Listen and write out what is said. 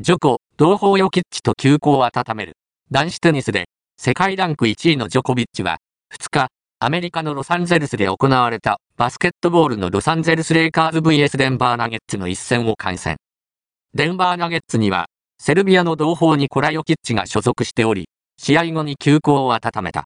ジョコ、同胞ヨキッチと休校を温める。男子テニスで、世界ランク1位のジョコビッチは、2日、アメリカのロサンゼルスで行われたバスケットボールのロサンゼルスレイカーズ VS デンバーナゲッツの一戦を観戦。デンバーナゲッツには、セルビアの同胞ニコラヨキッチが所属しており、試合後に休校を温めた。